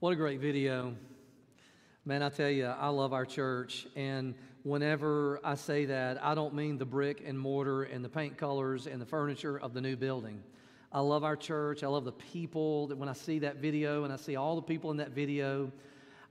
What a great video. Man, I tell you, I love our church. And whenever I say that, I don't mean the brick and mortar and the paint colors and the furniture of the new building. I love our church. I love the people that when I see that video and I see all the people in that video,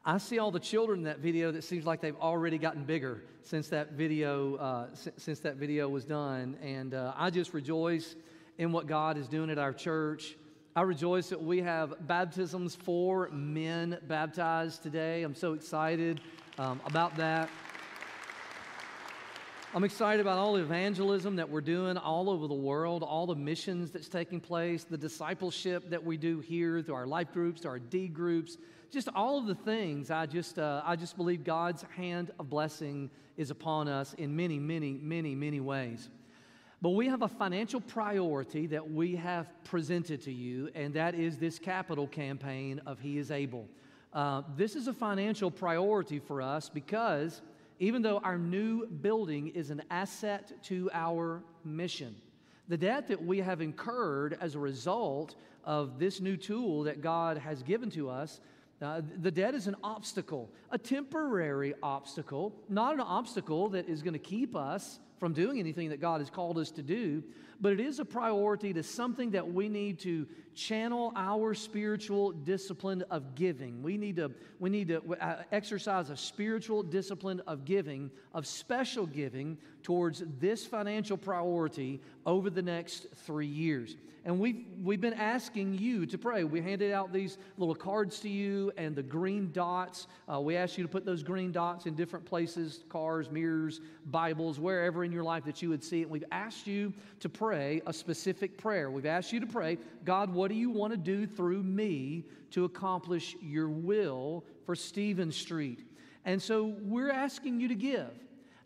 I see all the children in that video that seems like they've already gotten bigger since that video, uh, since that video was done. And uh, I just rejoice in what God is doing at our church. I rejoice that we have baptisms four men baptized today. I'm so excited um, about that. I'm excited about all the evangelism that we're doing all over the world, all the missions that's taking place, the discipleship that we do here through our life groups, our D groups, just all of the things. I just, uh, I just believe God's hand of blessing is upon us in many, many, many, many ways. But we have a financial priority that we have presented to you, and that is this capital campaign of He is Able. Uh, this is a financial priority for us because even though our new building is an asset to our mission, the debt that we have incurred as a result of this new tool that God has given to us, uh, the debt is an obstacle, a temporary obstacle, not an obstacle that is going to keep us from doing anything that God has called us to do, but it is a priority to something that we need to channel our spiritual discipline of giving. We need to, we need to uh, exercise a spiritual discipline of giving, of special giving towards this financial priority over the next three years. And we've, we've been asking you to pray. We handed out these little cards to you and the green dots. Uh, we asked you to put those green dots in different places cars, mirrors, Bibles, wherever in your life that you would see it. We've asked you to pray a specific prayer. We've asked you to pray, God, what do you want to do through me to accomplish your will for Stephen Street? And so we're asking you to give.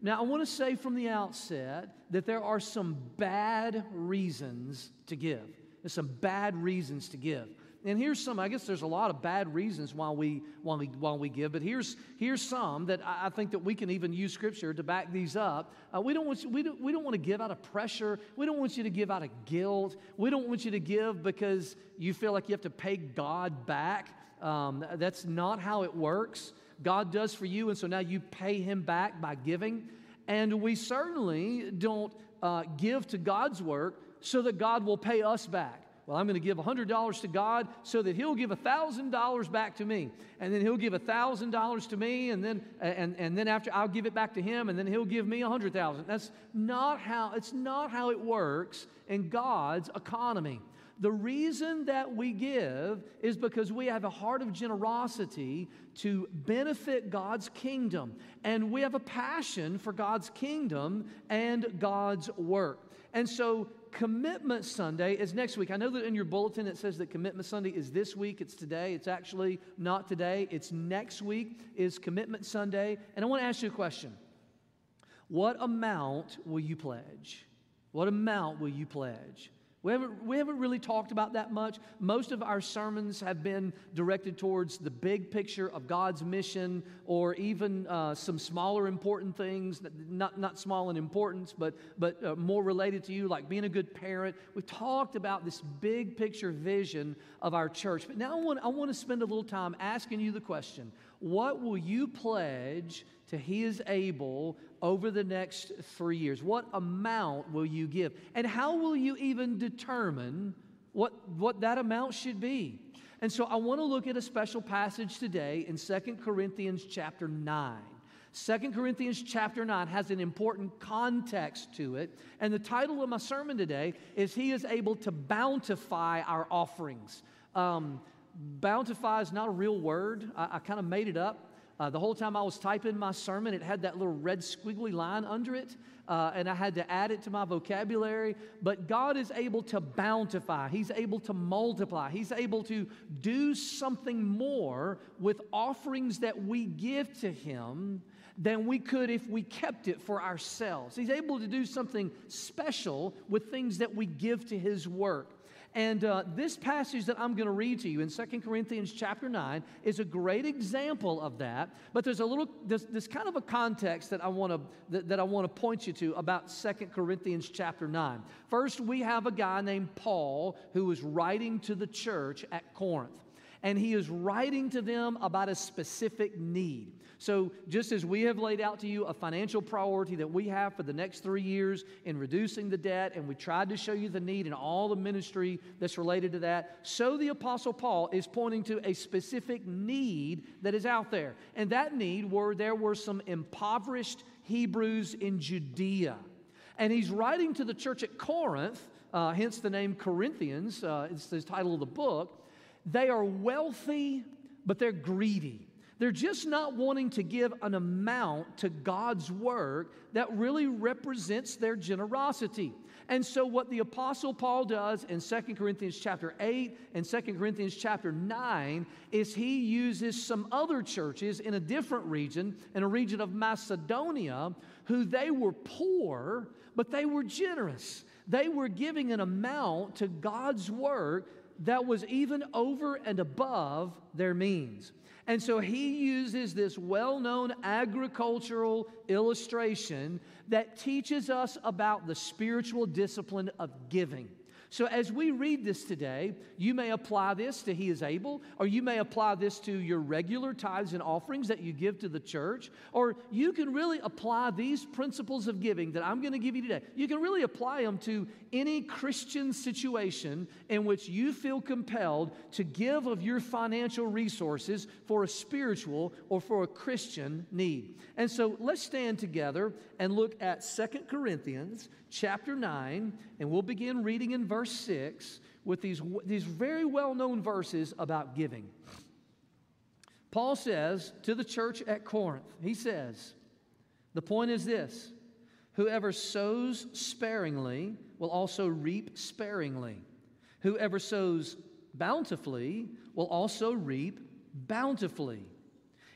Now, I want to say from the outset that there are some bad reasons to give. There's some bad reasons to give. And here's some, I guess there's a lot of bad reasons why we, why we, why we give, but here's, here's some that I, think that we can even use scripture to back these up. Uh, we, don't want you, we, don't, we don't want to give out of pressure. We don't want you to give out of guilt. We don't want you to give because you feel like you have to pay God back. Um, that's not how it works. God does for you, and so now you pay Him back by giving. And we certainly don't uh, give to God's work so that God will pay us back. Well, I'm going to give $100 to God so that He'll give $1,000 back to me. And then He'll give $1,000 to me, and then, and, and then after I'll give it back to Him, and then He'll give me 100,000. That's not how, it's not how it works in God's economy. The reason that we give is because we have a heart of generosity to benefit God's kingdom. And we have a passion for God's kingdom and God's work. And so, Commitment Sunday is next week. I know that in your bulletin it says that Commitment Sunday is this week, it's today. It's actually not today, it's next week, is Commitment Sunday. And I want to ask you a question What amount will you pledge? What amount will you pledge? We haven't, we haven't really talked about that much. Most of our sermons have been directed towards the big picture of God's mission or even uh, some smaller important things, not, not small in importance, but, but uh, more related to you, like being a good parent. We've talked about this big picture vision of our church. But now I want, I want to spend a little time asking you the question what will you pledge to He is able over the next three years? What amount will you give? And how will you even determine what, what that amount should be? And so I want to look at a special passage today in Second Corinthians chapter 9. 2 Corinthians chapter 9 has an important context to it. And the title of my sermon today is He is able to bountify our offerings. Um, bountify is not a real word, I, I kind of made it up. Uh, the whole time I was typing my sermon, it had that little red squiggly line under it, uh, and I had to add it to my vocabulary. But God is able to bountify, He's able to multiply, He's able to do something more with offerings that we give to Him than we could if we kept it for ourselves. He's able to do something special with things that we give to His work. And uh, this passage that I'm going to read to you in 2 Corinthians chapter 9 is a great example of that. But there's a little, there's, there's kind of a context that I want to that, that I want to point you to about 2 Corinthians chapter 9. First, we have a guy named Paul who is writing to the church at Corinth. And he is writing to them about a specific need. So, just as we have laid out to you a financial priority that we have for the next three years in reducing the debt, and we tried to show you the need and all the ministry that's related to that, so the Apostle Paul is pointing to a specific need that is out there. And that need were there were some impoverished Hebrews in Judea. And he's writing to the church at Corinth, uh, hence the name Corinthians, uh, it's the title of the book. They are wealthy, but they're greedy. They're just not wanting to give an amount to God's work that really represents their generosity. And so what the apostle Paul does in 2 Corinthians chapter 8 and 2 Corinthians chapter 9 is he uses some other churches in a different region, in a region of Macedonia, who they were poor, but they were generous. They were giving an amount to God's work that was even over and above their means. And so he uses this well known agricultural illustration that teaches us about the spiritual discipline of giving. So, as we read this today, you may apply this to He is able, or you may apply this to your regular tithes and offerings that you give to the church, or you can really apply these principles of giving that I'm going to give you today. You can really apply them to any Christian situation in which you feel compelled to give of your financial resources for a spiritual or for a Christian need. And so, let's stand together and look at Second Corinthians chapter 9, and we'll begin reading in verse 6 with these, these very well known verses about giving. Paul says to the church at Corinth, he says, the point is this whoever sows sparingly will also reap sparingly. Whoever sows bountifully will also reap bountifully.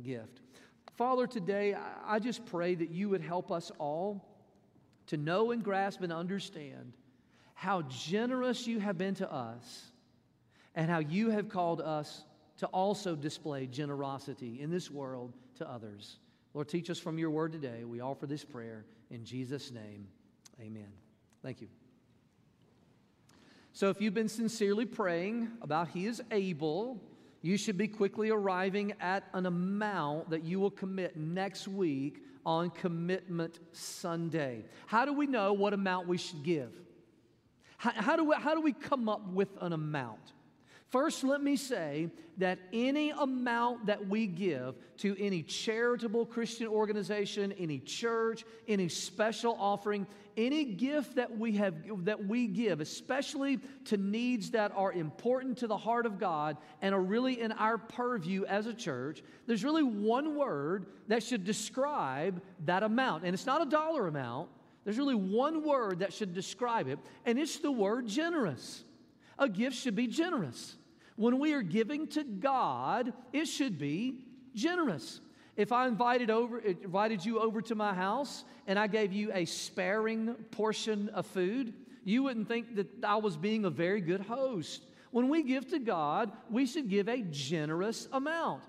gift. Father, today I just pray that you would help us all to know and grasp and understand how generous you have been to us and how you have called us to also display generosity in this world to others. Lord, teach us from your word today. We offer this prayer in Jesus' name. Amen. Thank you. So, if you've been sincerely praying about He is able, you should be quickly arriving at an amount that you will commit next week on Commitment Sunday. How do we know what amount we should give? How, how, do, we, how do we come up with an amount? First, let me say that any amount that we give to any charitable Christian organization, any church, any special offering, any gift that we have that we give, especially to needs that are important to the heart of God and are really in our purview as a church, there's really one word that should describe that amount. And it's not a dollar amount. There's really one word that should describe it, and it's the word generous. A gift should be generous. When we are giving to God, it should be generous. If I invited, over, invited you over to my house and I gave you a sparing portion of food, you wouldn't think that I was being a very good host. When we give to God, we should give a generous amount.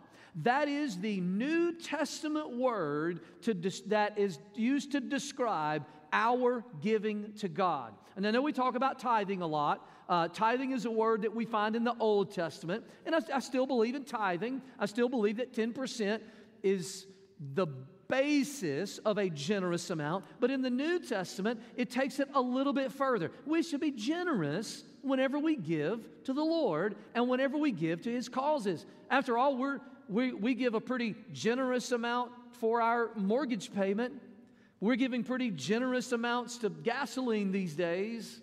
That is the New Testament word to dis- that is used to describe our giving to God. And I know we talk about tithing a lot. Uh, tithing is a word that we find in the Old Testament, and I, I still believe in tithing. I still believe that 10% is the basis of a generous amount. But in the New Testament, it takes it a little bit further. We should be generous whenever we give to the Lord and whenever we give to His causes. After all, we're, we, we give a pretty generous amount for our mortgage payment. We're giving pretty generous amounts to gasoline these days.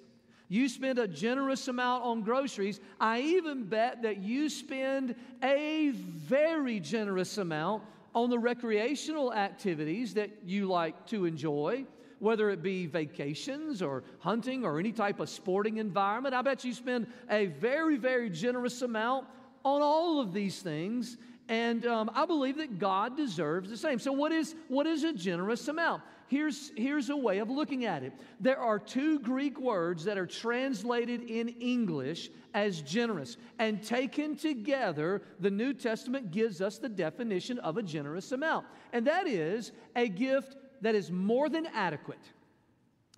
You spend a generous amount on groceries. I even bet that you spend a very generous amount on the recreational activities that you like to enjoy, whether it be vacations or hunting or any type of sporting environment. I bet you spend a very, very generous amount on all of these things. And um, I believe that God deserves the same. So, what is, what is a generous amount? Here's, here's a way of looking at it. There are two Greek words that are translated in English as generous. And taken together, the New Testament gives us the definition of a generous amount. And that is a gift that is more than adequate.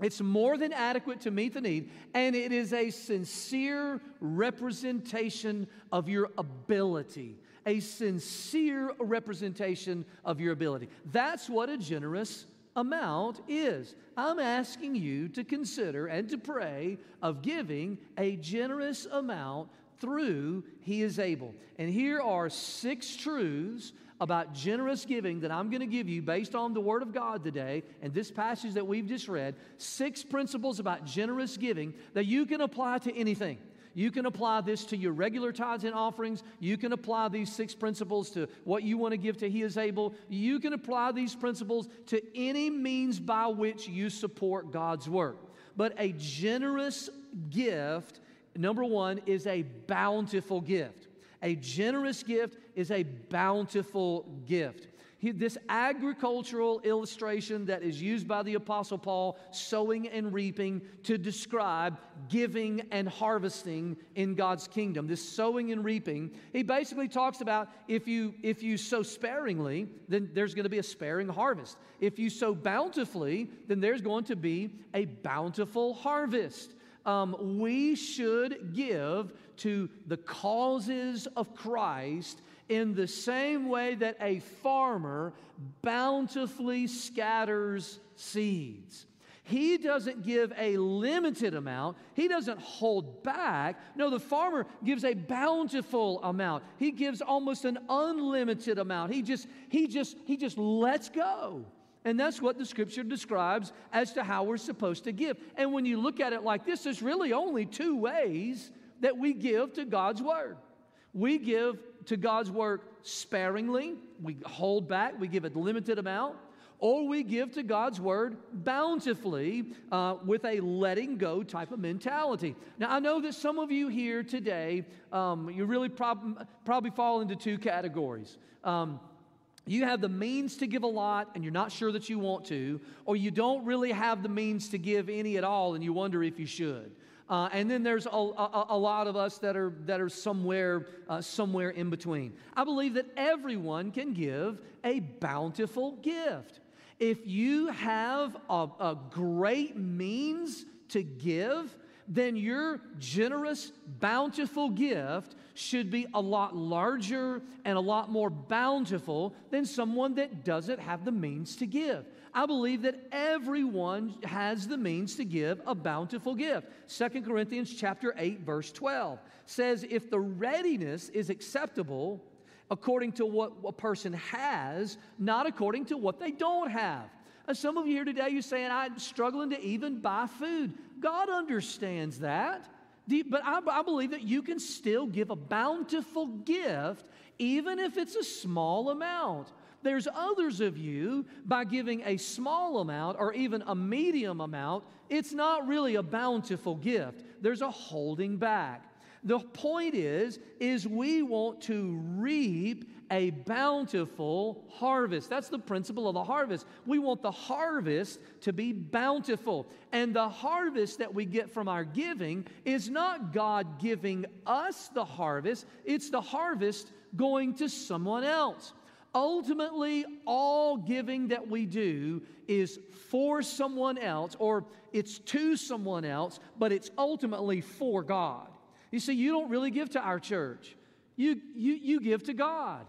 It's more than adequate to meet the need, and it is a sincere representation of your ability. A sincere representation of your ability. That's what a generous amount is. I'm asking you to consider and to pray of giving a generous amount through He is able. And here are six truths about generous giving that I'm going to give you based on the Word of God today and this passage that we've just read. Six principles about generous giving that you can apply to anything. You can apply this to your regular tithes and offerings. You can apply these six principles to what you want to give to He is able. You can apply these principles to any means by which you support God's work. But a generous gift, number one, is a bountiful gift. A generous gift is a bountiful gift he, this agricultural illustration that is used by the Apostle Paul, sowing and reaping, to describe giving and harvesting in God's kingdom. This sowing and reaping, he basically talks about if you, if you sow sparingly, then there's going to be a sparing harvest. If you sow bountifully, then there's going to be a bountiful harvest. Um, we should give to the causes of Christ in the same way that a farmer bountifully scatters seeds. He doesn't give a limited amount. He doesn't hold back. No, the farmer gives a bountiful amount. He gives almost an unlimited amount. He just he just he just lets go. And that's what the scripture describes as to how we're supposed to give. And when you look at it like this, there's really only two ways that we give to God's word. We give to God's work sparingly, we hold back, we give a limited amount, or we give to God's word bountifully uh, with a letting go type of mentality. Now, I know that some of you here today, um, you really prob- probably fall into two categories. Um, you have the means to give a lot and you're not sure that you want to, or you don't really have the means to give any at all and you wonder if you should. Uh, and then there's a, a, a, lot of us that are, that are somewhere, uh, somewhere in between. I believe that everyone can give a bountiful gift. If you have a, a great means to give, then your generous, bountiful gift should be a lot larger and a lot more bountiful than someone that doesn't have the means to give. I believe that everyone has the means to give a bountiful gift. Second Corinthians chapter 8 verse 12 says if the readiness is acceptable according to what a person has, not according to what they don't have. And some of you here today, you're saying, I'm struggling to even buy food. God understands that. But I, I believe that you can still give a bountiful gift, even if it's a small amount. There's others of you, by giving a small amount or even a medium amount, it's not really a bountiful gift. There's a holding back. The point is, is we want to reap a bountiful harvest. That's the principle of the harvest. We want the harvest to be bountiful. And the harvest that we get from our giving is not God giving us the harvest, it's the harvest going to someone else. Ultimately, all giving that we do is for someone else, or it's to someone else, but it's ultimately for God. You see, you don't really give to our church, you, you, you give to God.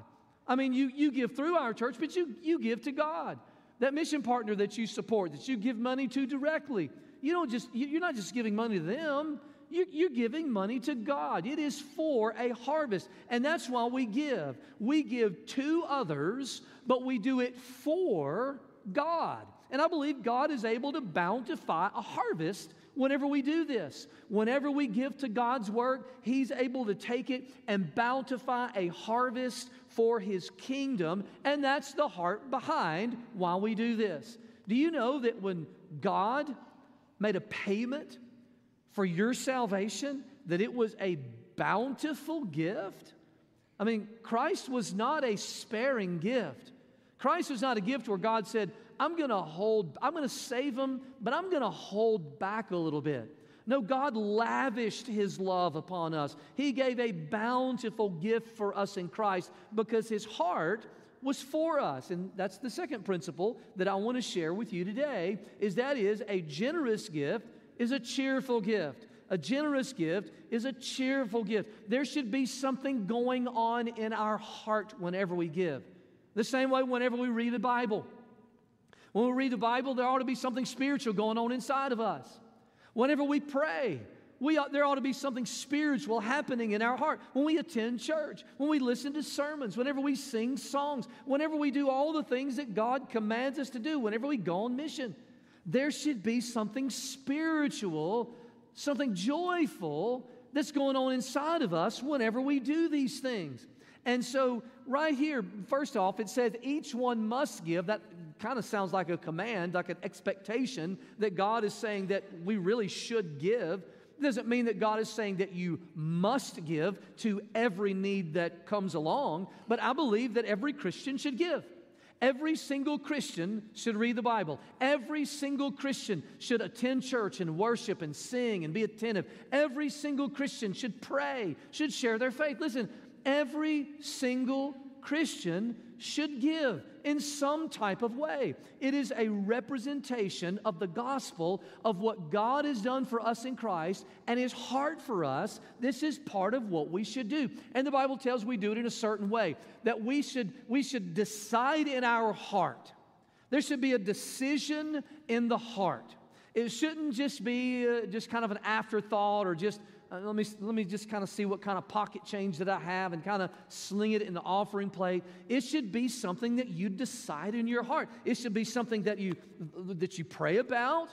I mean, you, you give through our church, but you, you give to God. That mission partner that you support, that you give money to directly, you don't just, you're not just giving money to them, you're giving money to God. It is for a harvest. And that's why we give. We give to others, but we do it for God. And I believe God is able to bountify a harvest whenever we do this. Whenever we give to God's work, He's able to take it and bountify a harvest for His kingdom. And that's the heart behind why we do this. Do you know that when God made a payment for your salvation, that it was a bountiful gift? I mean, Christ was not a sparing gift. Christ was not a gift where God said, I'm going to hold, I'm going to save them, but I'm going to hold back a little bit. No, God lavished His love upon us. He gave a bountiful gift for us in Christ because His heart was for us. And that's the second principle that I want to share with you today is that is a generous gift is a cheerful gift. A generous gift is a cheerful gift. There should be something going on in our heart whenever we give. The same way whenever we read the Bible. When we read the Bible, there ought to be something spiritual going on inside of us. Whenever we pray, we there ought to be something spiritual happening in our heart. When we attend church, when we listen to sermons, whenever we sing songs, whenever we do all the things that God commands us to do, whenever we go on mission there should be something spiritual, something joyful that's going on inside of us whenever we do these things. And so, right here, first off, it says each one must give. That kind of sounds like a command, like an expectation that God is saying that we really should give. It doesn't mean that God is saying that you must give to every need that comes along, but I believe that every Christian should give. Every single Christian should read the Bible. Every single Christian should attend church and worship and sing and be attentive. Every single Christian should pray, should share their faith. Listen, every single Christian should give in some type of way. It is a representation of the gospel of what God has done for us in Christ and his heart for us. This is part of what we should do. And the Bible tells we do it in a certain way that we should we should decide in our heart. There should be a decision in the heart. It shouldn't just be uh, just kind of an afterthought or just uh, let, me, let me just kind of see what kind of pocket change that I have and kind of sling it in the offering plate. It should be something that you decide in your heart. It should be something that you, that you pray about.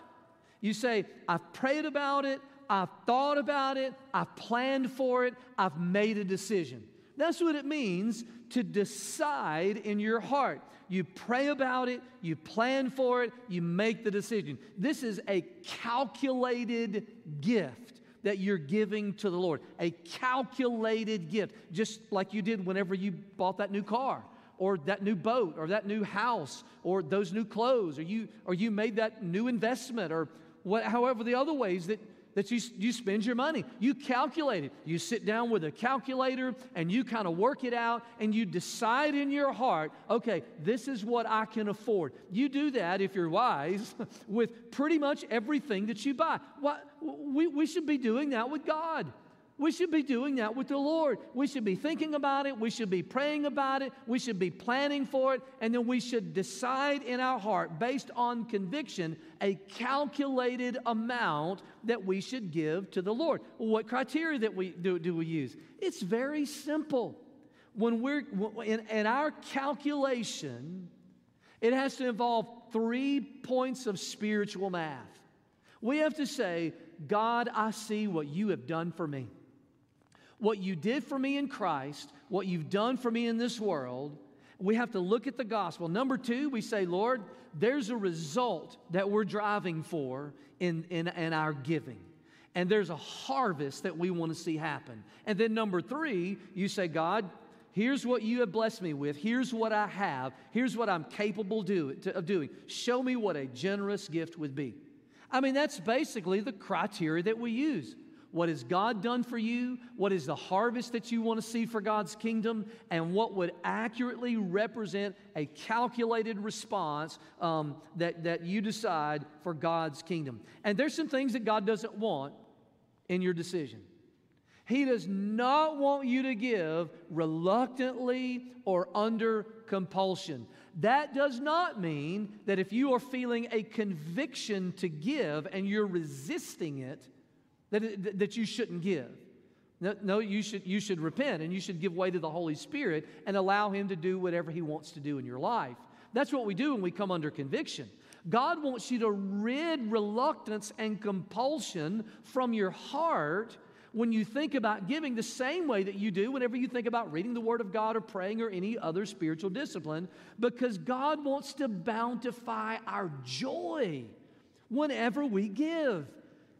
You say, I've prayed about it, I've thought about it, I've planned for it, I've made a decision. That's what it means to decide in your heart. You pray about it, you plan for it, you make the decision. This is a calculated gift that you're giving to the Lord. A calculated gift, just like you did whenever you bought that new car or that new boat or that new house or those new clothes or you or you made that new investment or what however the other ways that that you, you spend your money. You calculate it. You sit down with a calculator and you kind of work it out and you decide in your heart, okay, this is what I can afford. You do that, if you're wise, with pretty much everything that you buy. What, we, we should be doing that with God. We should be doing that with the Lord. We should be thinking about it. We should be praying about it. We should be planning for it. And then we should decide in our heart, based on conviction, a calculated amount that we should give to the Lord. What criteria that we do, do we use? It's very simple. When we're in, in our calculation, it has to involve three points of spiritual math. We have to say, God, I see what you have done for me what you did for me in Christ, what you've done for me in this world, we have to look at the gospel. Number two, we say, Lord, there's a result that we're driving for in, in, in our giving. And there's a harvest that we want to see happen. And then number three, you say, God, here's what you have blessed me with. Here's what I have. Here's what I'm capable do, to, of doing. Show me what a generous gift would be. I mean, that's basically the criteria that we use. What has God done for you? What is the harvest that you want to see for God's kingdom? And what would accurately represent a calculated response um, that, that you decide for God's kingdom? And there's some things that God doesn't want in your decision. He does not want you to give reluctantly or under compulsion. That does not mean that if you are feeling a conviction to give and you're resisting it, that, that you shouldn't give. No, no, you, should, you should repent and you should give way to the Holy Spirit and allow Him to do whatever He wants to do in your life. That's what we do when we come under conviction. God wants you to rid reluctance and compulsion from your heart when you think about giving the same way that you do whenever you think about reading the Word of God or praying or any other spiritual discipline, because God wants to bountify our joy whenever we give.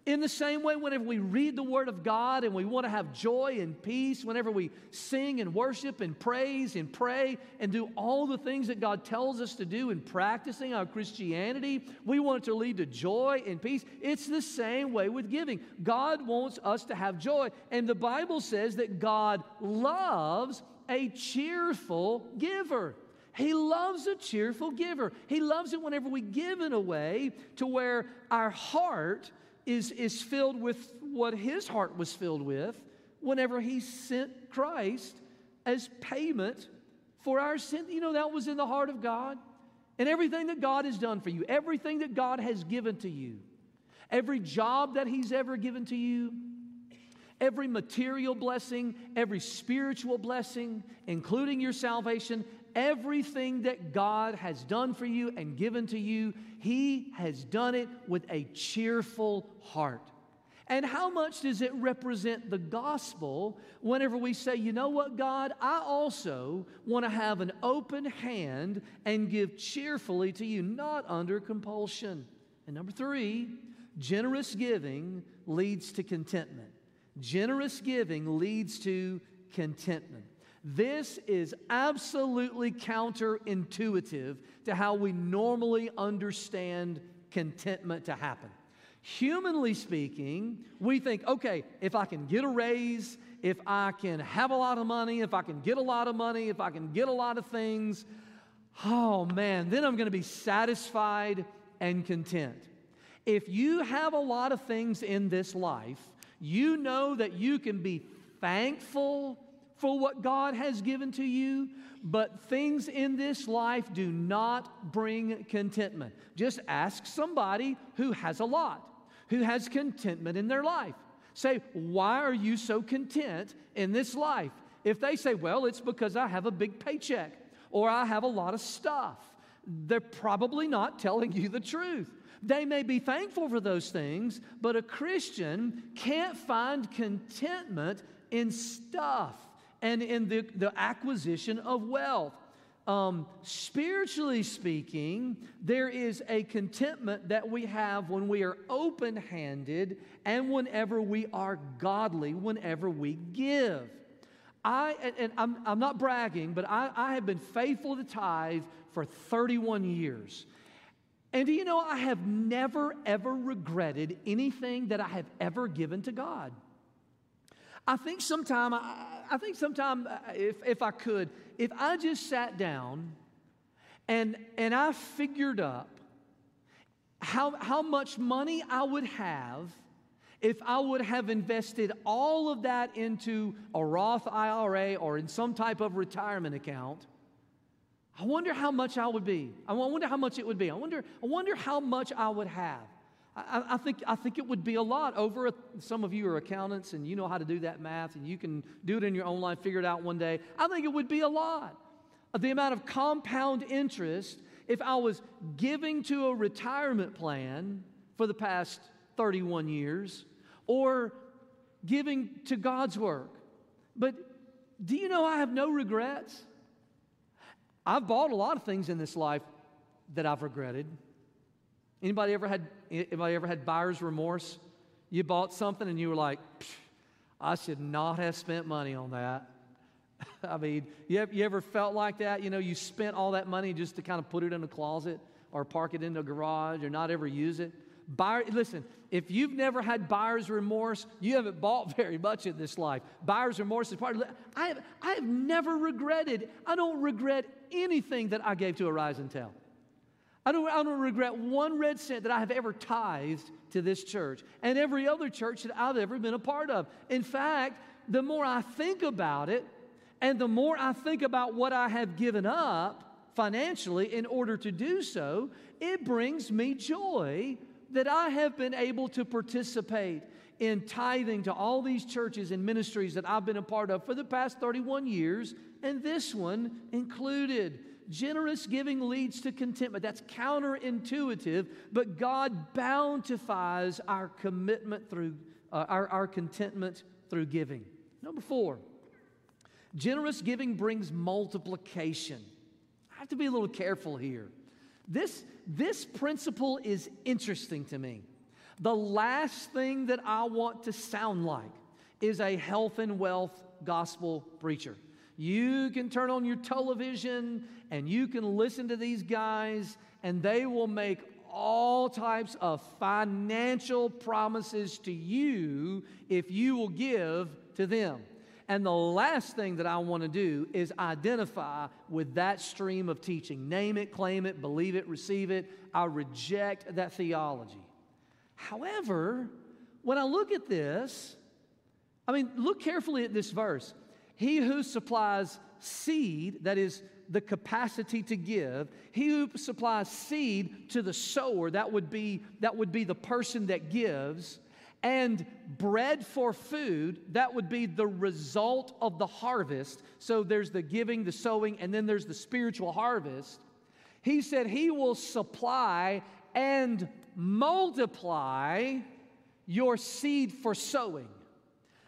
In the same way, whenever we read the Word of God and we want to have joy and peace, whenever we sing and worship and praise and pray and do all the things that God tells us to do in practicing our Christianity, we want it to lead to joy and peace. It's the same way with giving. God wants us to have joy. And the Bible says that God loves a cheerful giver. He loves a cheerful giver. He loves it whenever we give in a way to where our heart is, is filled with what his heart was filled with whenever he sent Christ as payment for our sin. You know, that was in the heart of God. And everything that God has done for you, everything that God has given to you, every job that He's ever given to you, every material blessing, every spiritual blessing, including your salvation, everything that God has done for you and given to you, He has done it with a cheerful heart. And how much does it represent the gospel whenever we say, you know what, God, I also want to have an open hand and give cheerfully to you, not under compulsion? And number three, generous giving leads to contentment. Generous giving leads to contentment. This is absolutely counterintuitive to how we normally understand contentment to happen. Humanly speaking, we think, okay, if I can get a raise, if I can have a lot of money, if I can get a lot of money, if I can get a lot of things, oh man, then I'm going to be satisfied and content. If you have a lot of things in this life, you know that you can be thankful for what God has given to you, but things in this life do not bring contentment. Just ask somebody who has a lot, who has contentment in their life. Say, why are you so content in this life? If they say, well, it's because I have a big paycheck or I have a lot of stuff, they're probably not telling you the truth. They may be thankful for those things, but a Christian can't find contentment in stuff and in the, the acquisition of wealth. Um, spiritually speaking, there is a contentment that we have when we are open handed and whenever we are godly, whenever we give. I, and, I'm, I'm not bragging, but I, I have been faithful to tithe for 31 years. And do you know, I have never, ever regretted anything that I have ever given to God. I think sometime, I, I think sometime, uh, if, if I could, if I just sat down and, and I figured up how, how much money I would have if I would have invested all of that into a Roth IRA or in some type of retirement account, I wonder how much I would be. I wonder how much it would be. I wonder, I wonder how much I would have. I, I, think, I think it would be a lot over. A, some of you are accountants and you know how to do that math and you can do it in your own life, figure it out one day. I think it would be a lot. The amount of compound interest if I was giving to a retirement plan for the past 31 years or giving to God's work. But do you know I have no regrets? I've bought a lot of things in this life that I've regretted. Anybody ever had anybody ever had buyer's remorse? You bought something and you were like, I should not have spent money on that. I mean, you, you ever felt like that? You know, you spent all that money just to kind of put it in a closet or park it in a garage or not ever use it. Buyer, listen, if you've never had buyer's remorse, you haven't bought very much in this life. Buyer's remorse is part of I have, I have never regretted, I don't regret anything that I gave to Arise and Tell. I don't, I don't regret one red cent that I have ever tithed to this church and every other church that I've ever been a part of. In fact, the more I think about it, and the more I think about what I have given up financially in order to do so, it brings me joy that I have been able to participate in tithing to all these churches and ministries that I've been a part of for the past 31 years, and this one included. Generous giving leads to contentment. That's counterintuitive, but God bountifies our commitment through uh, our, our contentment through giving. Number four, generous giving brings multiplication. I have to be a little careful here. This, this principle is interesting to me. The last thing that I want to sound like is a health and wealth gospel preacher. You can turn on your television and you can listen to these guys, and they will make all types of financial promises to you if you will give to them. And the last thing that I want to do is identify with that stream of teaching. Name it, claim it, believe it, receive it. I reject that theology. However, when I look at this, I mean, look carefully at this verse. He who supplies seed, that is the capacity to give, he who supplies seed to the sower, that would be, that would be the person that gives, and bread for food, that would be the result of the harvest. So there's the giving, the sowing, and then there's the spiritual harvest. He said he will supply and multiply your seed for sowing.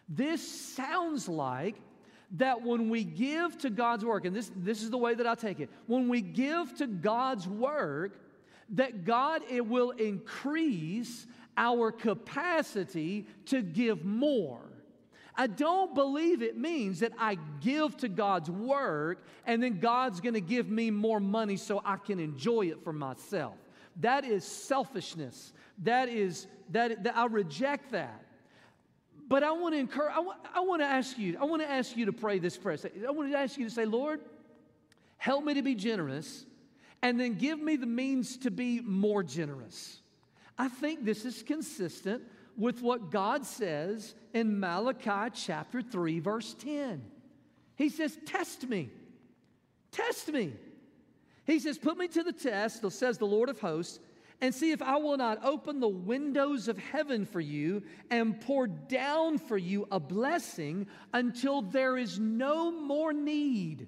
This sounds like that when we give to God's work, and this, this is the way that I take it, when we give to God's work, that God it will increase our capacity to give more. I don't believe it means that I give to God's work and then God's going to give me more money so I can enjoy it for myself. That is selfishness. That is that, that I reject that. But I want to encourage, I want, to ask you, I want to ask you to pray this prayer. I want to ask you to say, Lord, help me to be generous and then give me the means to be more generous. I think this is consistent with what God says in Malachi chapter 3, verse 10. He says, Test me. Test me. He says, Put me to the test, says the Lord of hosts, and see if I will not open the windows of heaven for you and pour down for you a blessing until there is no more need.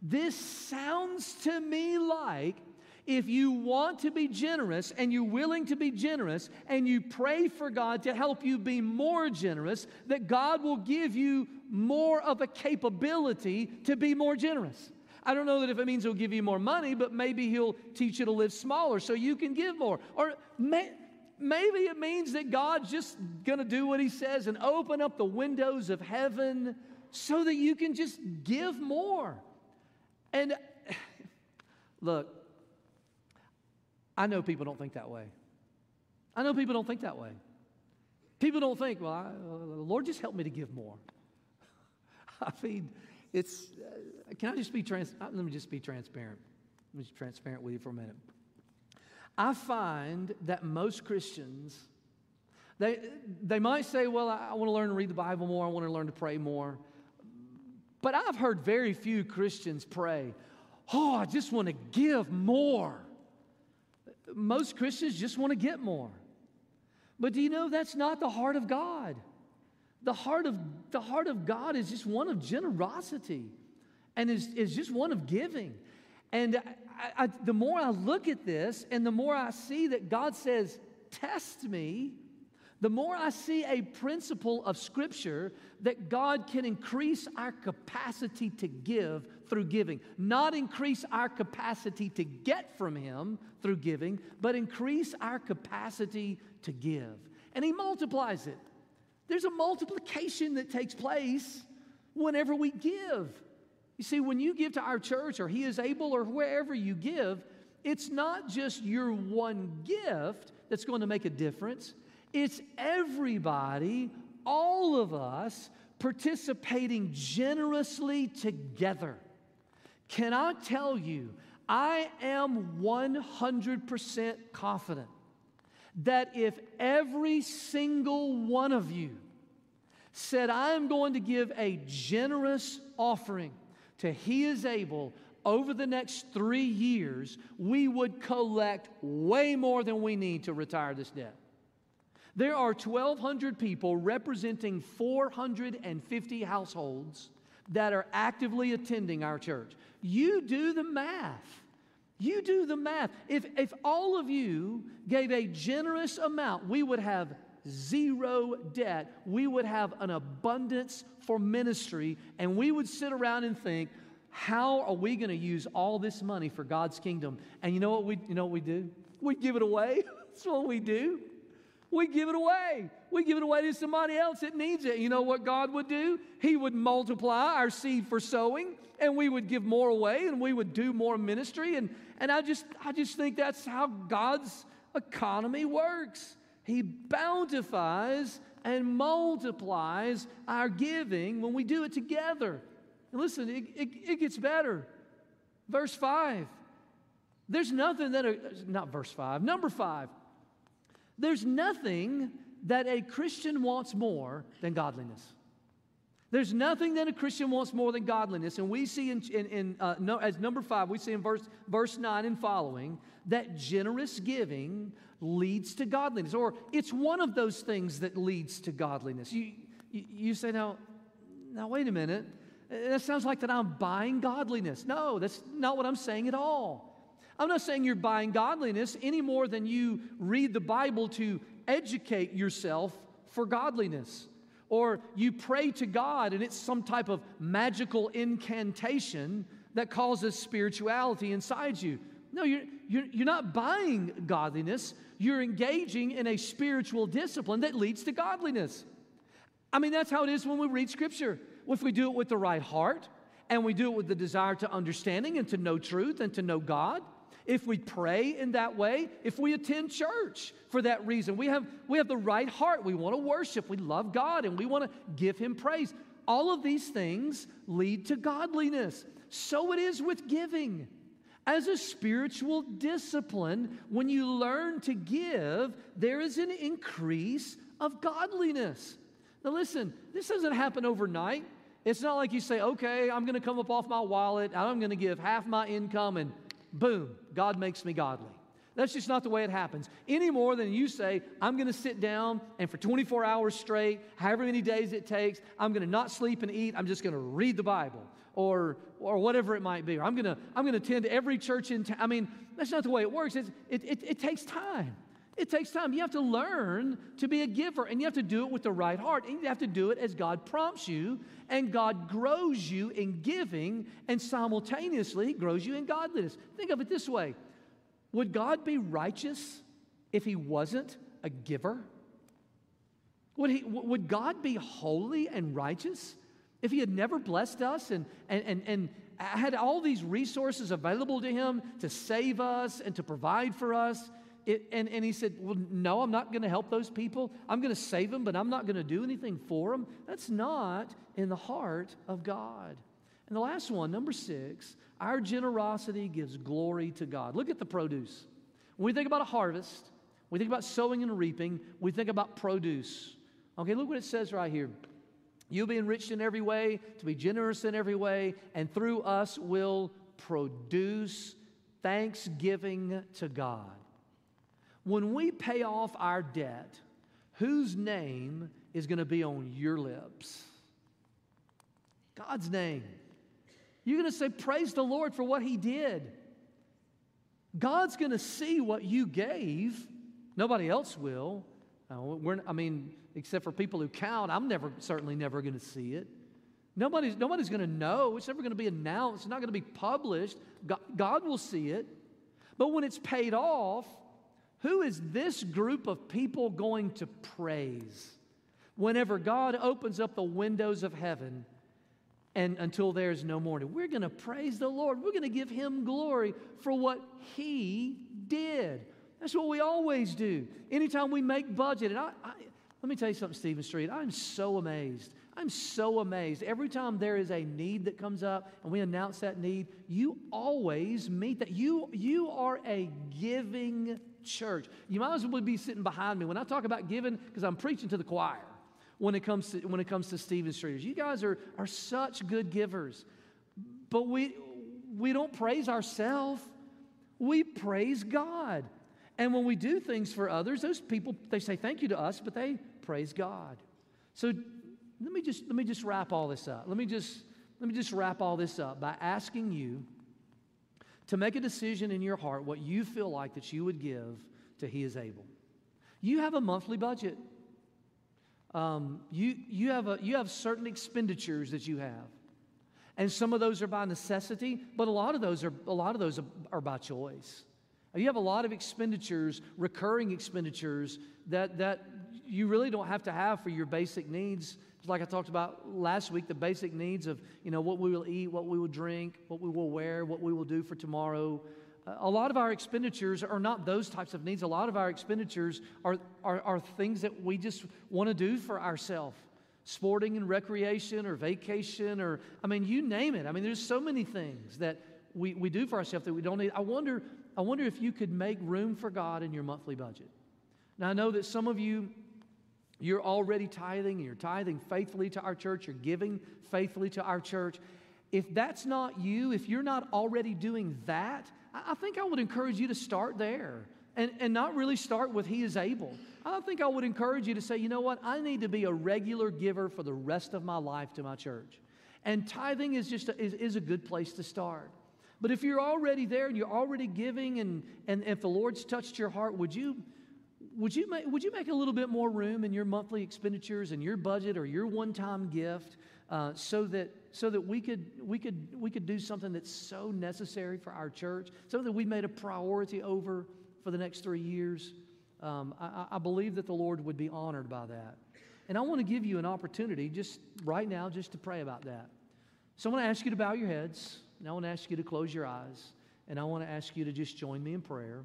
This sounds to me like if you want to be generous and you're willing to be generous and you pray for God to help you be more generous, that God will give you more of a capability to be more generous. I don't know that if it means He'll give you more money, but maybe He'll teach you to live smaller so you can give more. Or may, maybe it means that God's just going to do what He says and open up the windows of heaven so that you can just give more. And look, I know people don't think that way. I know people don't think that way. People don't think, well, I, uh, Lord, just help me to give more. I mean, it's, uh, can I just be trans, uh, let me just be transparent. Let me be transparent with you for a minute. I find that most Christians, they, they might say, well, I, I want to learn to read the Bible more, I want to learn to pray more. But I've heard very few Christians pray, oh, I just want to give more most Christians just want to get more. But do you know that's not the heart of God? The heart of, the heart of God is just one of generosity and is, is just one of giving. And I, I, the more I look at this and the more I see that God says, Test me, the more I see a principle of Scripture that God can increase our capacity to give through giving, not increase our capacity to get from Him through giving, but increase our capacity to give. And He multiplies it. There's a multiplication that takes place whenever we give. You see, when you give to our church or He is able or wherever you give, it's not just your one gift that's going to make a difference. It's everybody, all of us, participating generously together. Can I tell you, I am 100% confident that if every single one of you said, I'm going to give a generous offering to He is able over the next three years, we would collect way more than we need to retire this debt. There are 1,200 people representing 450 households that are actively attending our church. You do the math. You do the math. If, if all of you gave a generous amount, we would have zero debt. We would have an abundance for ministry, and we would sit around and think, how are we going to use all this money for God's kingdom? And you know what we, you know what we do? We give it away. That's what we do. We give it away. We give it away to somebody else that needs it. You know what God would do? He would multiply our seed for sowing, and we would give more away, and we would do more ministry. And, and I just I just think that's how God's economy works. He bountifies and multiplies our giving when we do it together. And listen, it, it, it gets better. Verse 5. There's nothing that, a, not verse 5, number 5. There's nothing that a Christian wants more than godliness. There's nothing that a Christian wants more than godliness. And we see in, in, in uh, no, as number five, we see in verse, verse 9 and following that generous giving leads to godliness, or it's one of those things that leads to godliness. You, you, you say, now, now, wait a minute. That sounds like that I'm buying godliness. No, that's not what I'm saying at all. I'm not saying you're buying godliness any more than you read the Bible to educate yourself for godliness. Or you pray to God and it's some type of magical incantation that causes spirituality inside you. No, you're, you're, you're not buying godliness you're engaging in a spiritual discipline that leads to godliness. I mean, that's how it is when we read Scripture. If we do it with the right heart and we do it with the desire to understanding and to know truth and to know God, if we pray in that way, if we attend church for that reason, we have, we have the right heart. We want to worship, we love God, and we want to give Him praise. All of these things lead to godliness. So it is with giving. As a spiritual discipline, when you learn to give, there is an increase of godliness. Now, listen, this doesn't happen overnight. It's not like you say, okay, I'm going to come up off my wallet, I'm going to give half my income, and boom, God makes me godly. That's just not the way it happens. Any more than you say, I'm going to sit down and for 24 hours straight, however many days it takes, I'm going to not sleep and eat, I'm just going to read the Bible or, or whatever it might be. Or I'm going to I'm going to attend every church in town. I mean, that's not the way it works. It, it, it, it takes time. It takes time. You have to learn to be a giver, and you have to do it with the right heart. And you have to do it as God prompts you, and God grows you in giving, and simultaneously grows you in godliness. Think of it this way Would God be righteous if He wasn't a giver? Would, he, would God be holy and righteous if he had never blessed us and, and, and, and had all these resources available to him to save us and to provide for us, it, and, and he said, Well, no, I'm not going to help those people. I'm going to save them, but I'm not going to do anything for them. That's not in the heart of God. And the last one, number six, our generosity gives glory to God. Look at the produce. When we think about a harvest, we think about sowing and reaping, we think about produce. Okay, look what it says right here. You'll be enriched in every way, to be generous in every way, and through us will produce thanksgiving to God. When we pay off our debt, whose name is going to be on your lips? God's name. You're going to say, Praise the Lord for what He did. God's going to see what you gave. Nobody else will. Uh, I mean, except for people who count, I'm never, certainly never going to see it. Nobody's, nobody's going to know. It's never going to be announced. It's not going to be published. God, God will see it. But when it's paid off, who is this group of people going to praise? Whenever God opens up the windows of heaven and until there's no more, we're going to praise the Lord. We're going to give him glory for what he did. That's what we always do. Anytime we make budget, and I, I, let me tell you something, Stephen Street. I'm so amazed. I'm so amazed. Every time there is a need that comes up and we announce that need, you always meet that. You, you are a giving church. You might as well be sitting behind me when I talk about giving because I'm preaching to the choir when it comes to, when it comes to Stephen Streeters. You guys are, are such good givers. But we, we don't praise ourselves, we praise God. And when we do things for others, those people, they say thank you to us, but they praise God. So let me just, let me just wrap all this up. Let me just, let me just wrap all this up by asking you to make a decision in your heart what you feel like that you would give to He is able. You have a monthly budget. Um, you, you, have a, you have certain expenditures that you have. And some of those are by necessity, but a lot of those are, a lot of those are, are by choice. You have a lot of expenditures, recurring expenditures, that, that you really don't have to have for your basic needs. Like I talked about last week, the basic needs of you know, what we will eat, what we will drink, what we will wear, what we will do for tomorrow. Uh, a lot of our expenditures are not those types of needs. A lot of our expenditures are, are, are things that we just want to do for ourselves sporting and recreation or vacation or, I mean, you name it. I mean, there's so many things that we, we do for ourselves that we don't need. I wonder I wonder if you could make room for God in your monthly budget. Now, I know that some of you, you're already tithing, and you're tithing faithfully to our church, you're giving faithfully to our church. If that's not you, if you're not already doing that, I think I would encourage you to start there and, and not really start with He is able. I think I would encourage you to say, you know what, I need to be a regular giver for the rest of my life to my church. And tithing is just a, is, is a good place to start. But if you're already there and you're already giving and, and if the Lord's touched your heart, would you, would, you make, would you make a little bit more room in your monthly expenditures and your budget or your one time gift uh, so, that, so that we could, we, could, we could do something that's so necessary for our church, something that we made a priority over for the next three years? Um, I, I believe that the Lord would be honored by that. And I want to give you an opportunity just right now just to pray about that. So I want to ask you to bow your heads. And I want to ask you to close your eyes. And I want to ask you to just join me in prayer.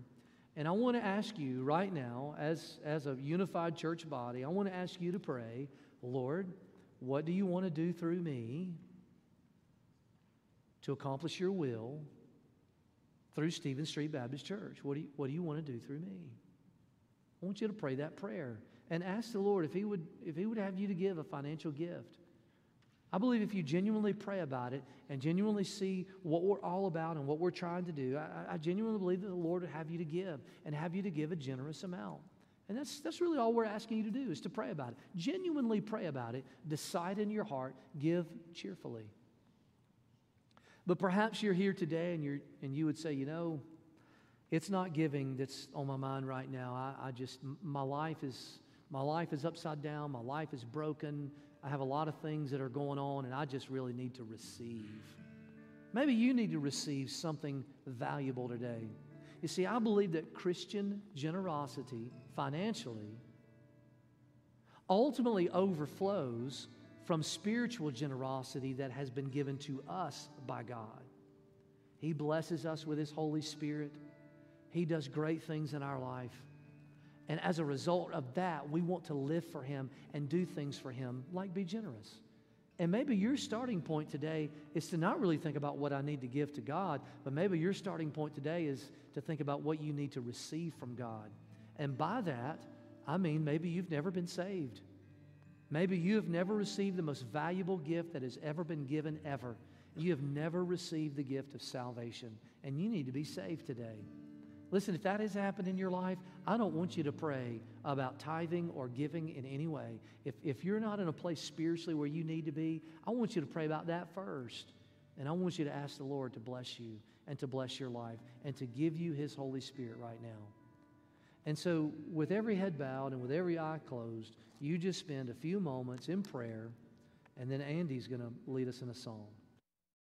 And I want to ask you right now, as, as a unified church body, I want to ask you to pray, Lord, what do you want to do through me to accomplish your will through Stephen Street Baptist Church? What do you, what do you want to do through me? I want you to pray that prayer and ask the Lord if he would, if he would have you to give a financial gift. I believe if you genuinely pray about it and genuinely see what we're all about and what we're trying to do, I, I, genuinely believe that the Lord would have you to give and have you to give a generous amount. And that's, that's really all we're asking you to do is to pray about it. Genuinely pray about it. Decide in your heart. Give cheerfully. But perhaps you're here today and, you're, and you would say, you know, it's not giving that's on my mind right now. I, I just, my life is, my life is upside down. My life is broken. I have a lot of things that are going on, and I just really need to receive. Maybe you need to receive something valuable today. You see, I believe that Christian generosity financially ultimately overflows from spiritual generosity that has been given to us by God. He blesses us with His Holy Spirit, He does great things in our life. And as a result of that, we want to live for Him and do things for Him, like be generous. And maybe your starting point today is to not really think about what I need to give to God, but maybe your starting point today is to think about what you need to receive from God. And by that, I mean maybe you've never been saved. Maybe you have never received the most valuable gift that has ever been given, ever. You have never received the gift of salvation, and you need to be saved today. Listen, if that has happened in your life, I don't want you to pray about tithing or giving in any way. If, if you're not in a place spiritually where you need to be, I want you to pray about that first. And I want you to ask the Lord to bless you and to bless your life and to give you His Holy Spirit right now. And so, with every head bowed and with every eye closed, you just spend a few moments in prayer, and then Andy's going to lead us in a song.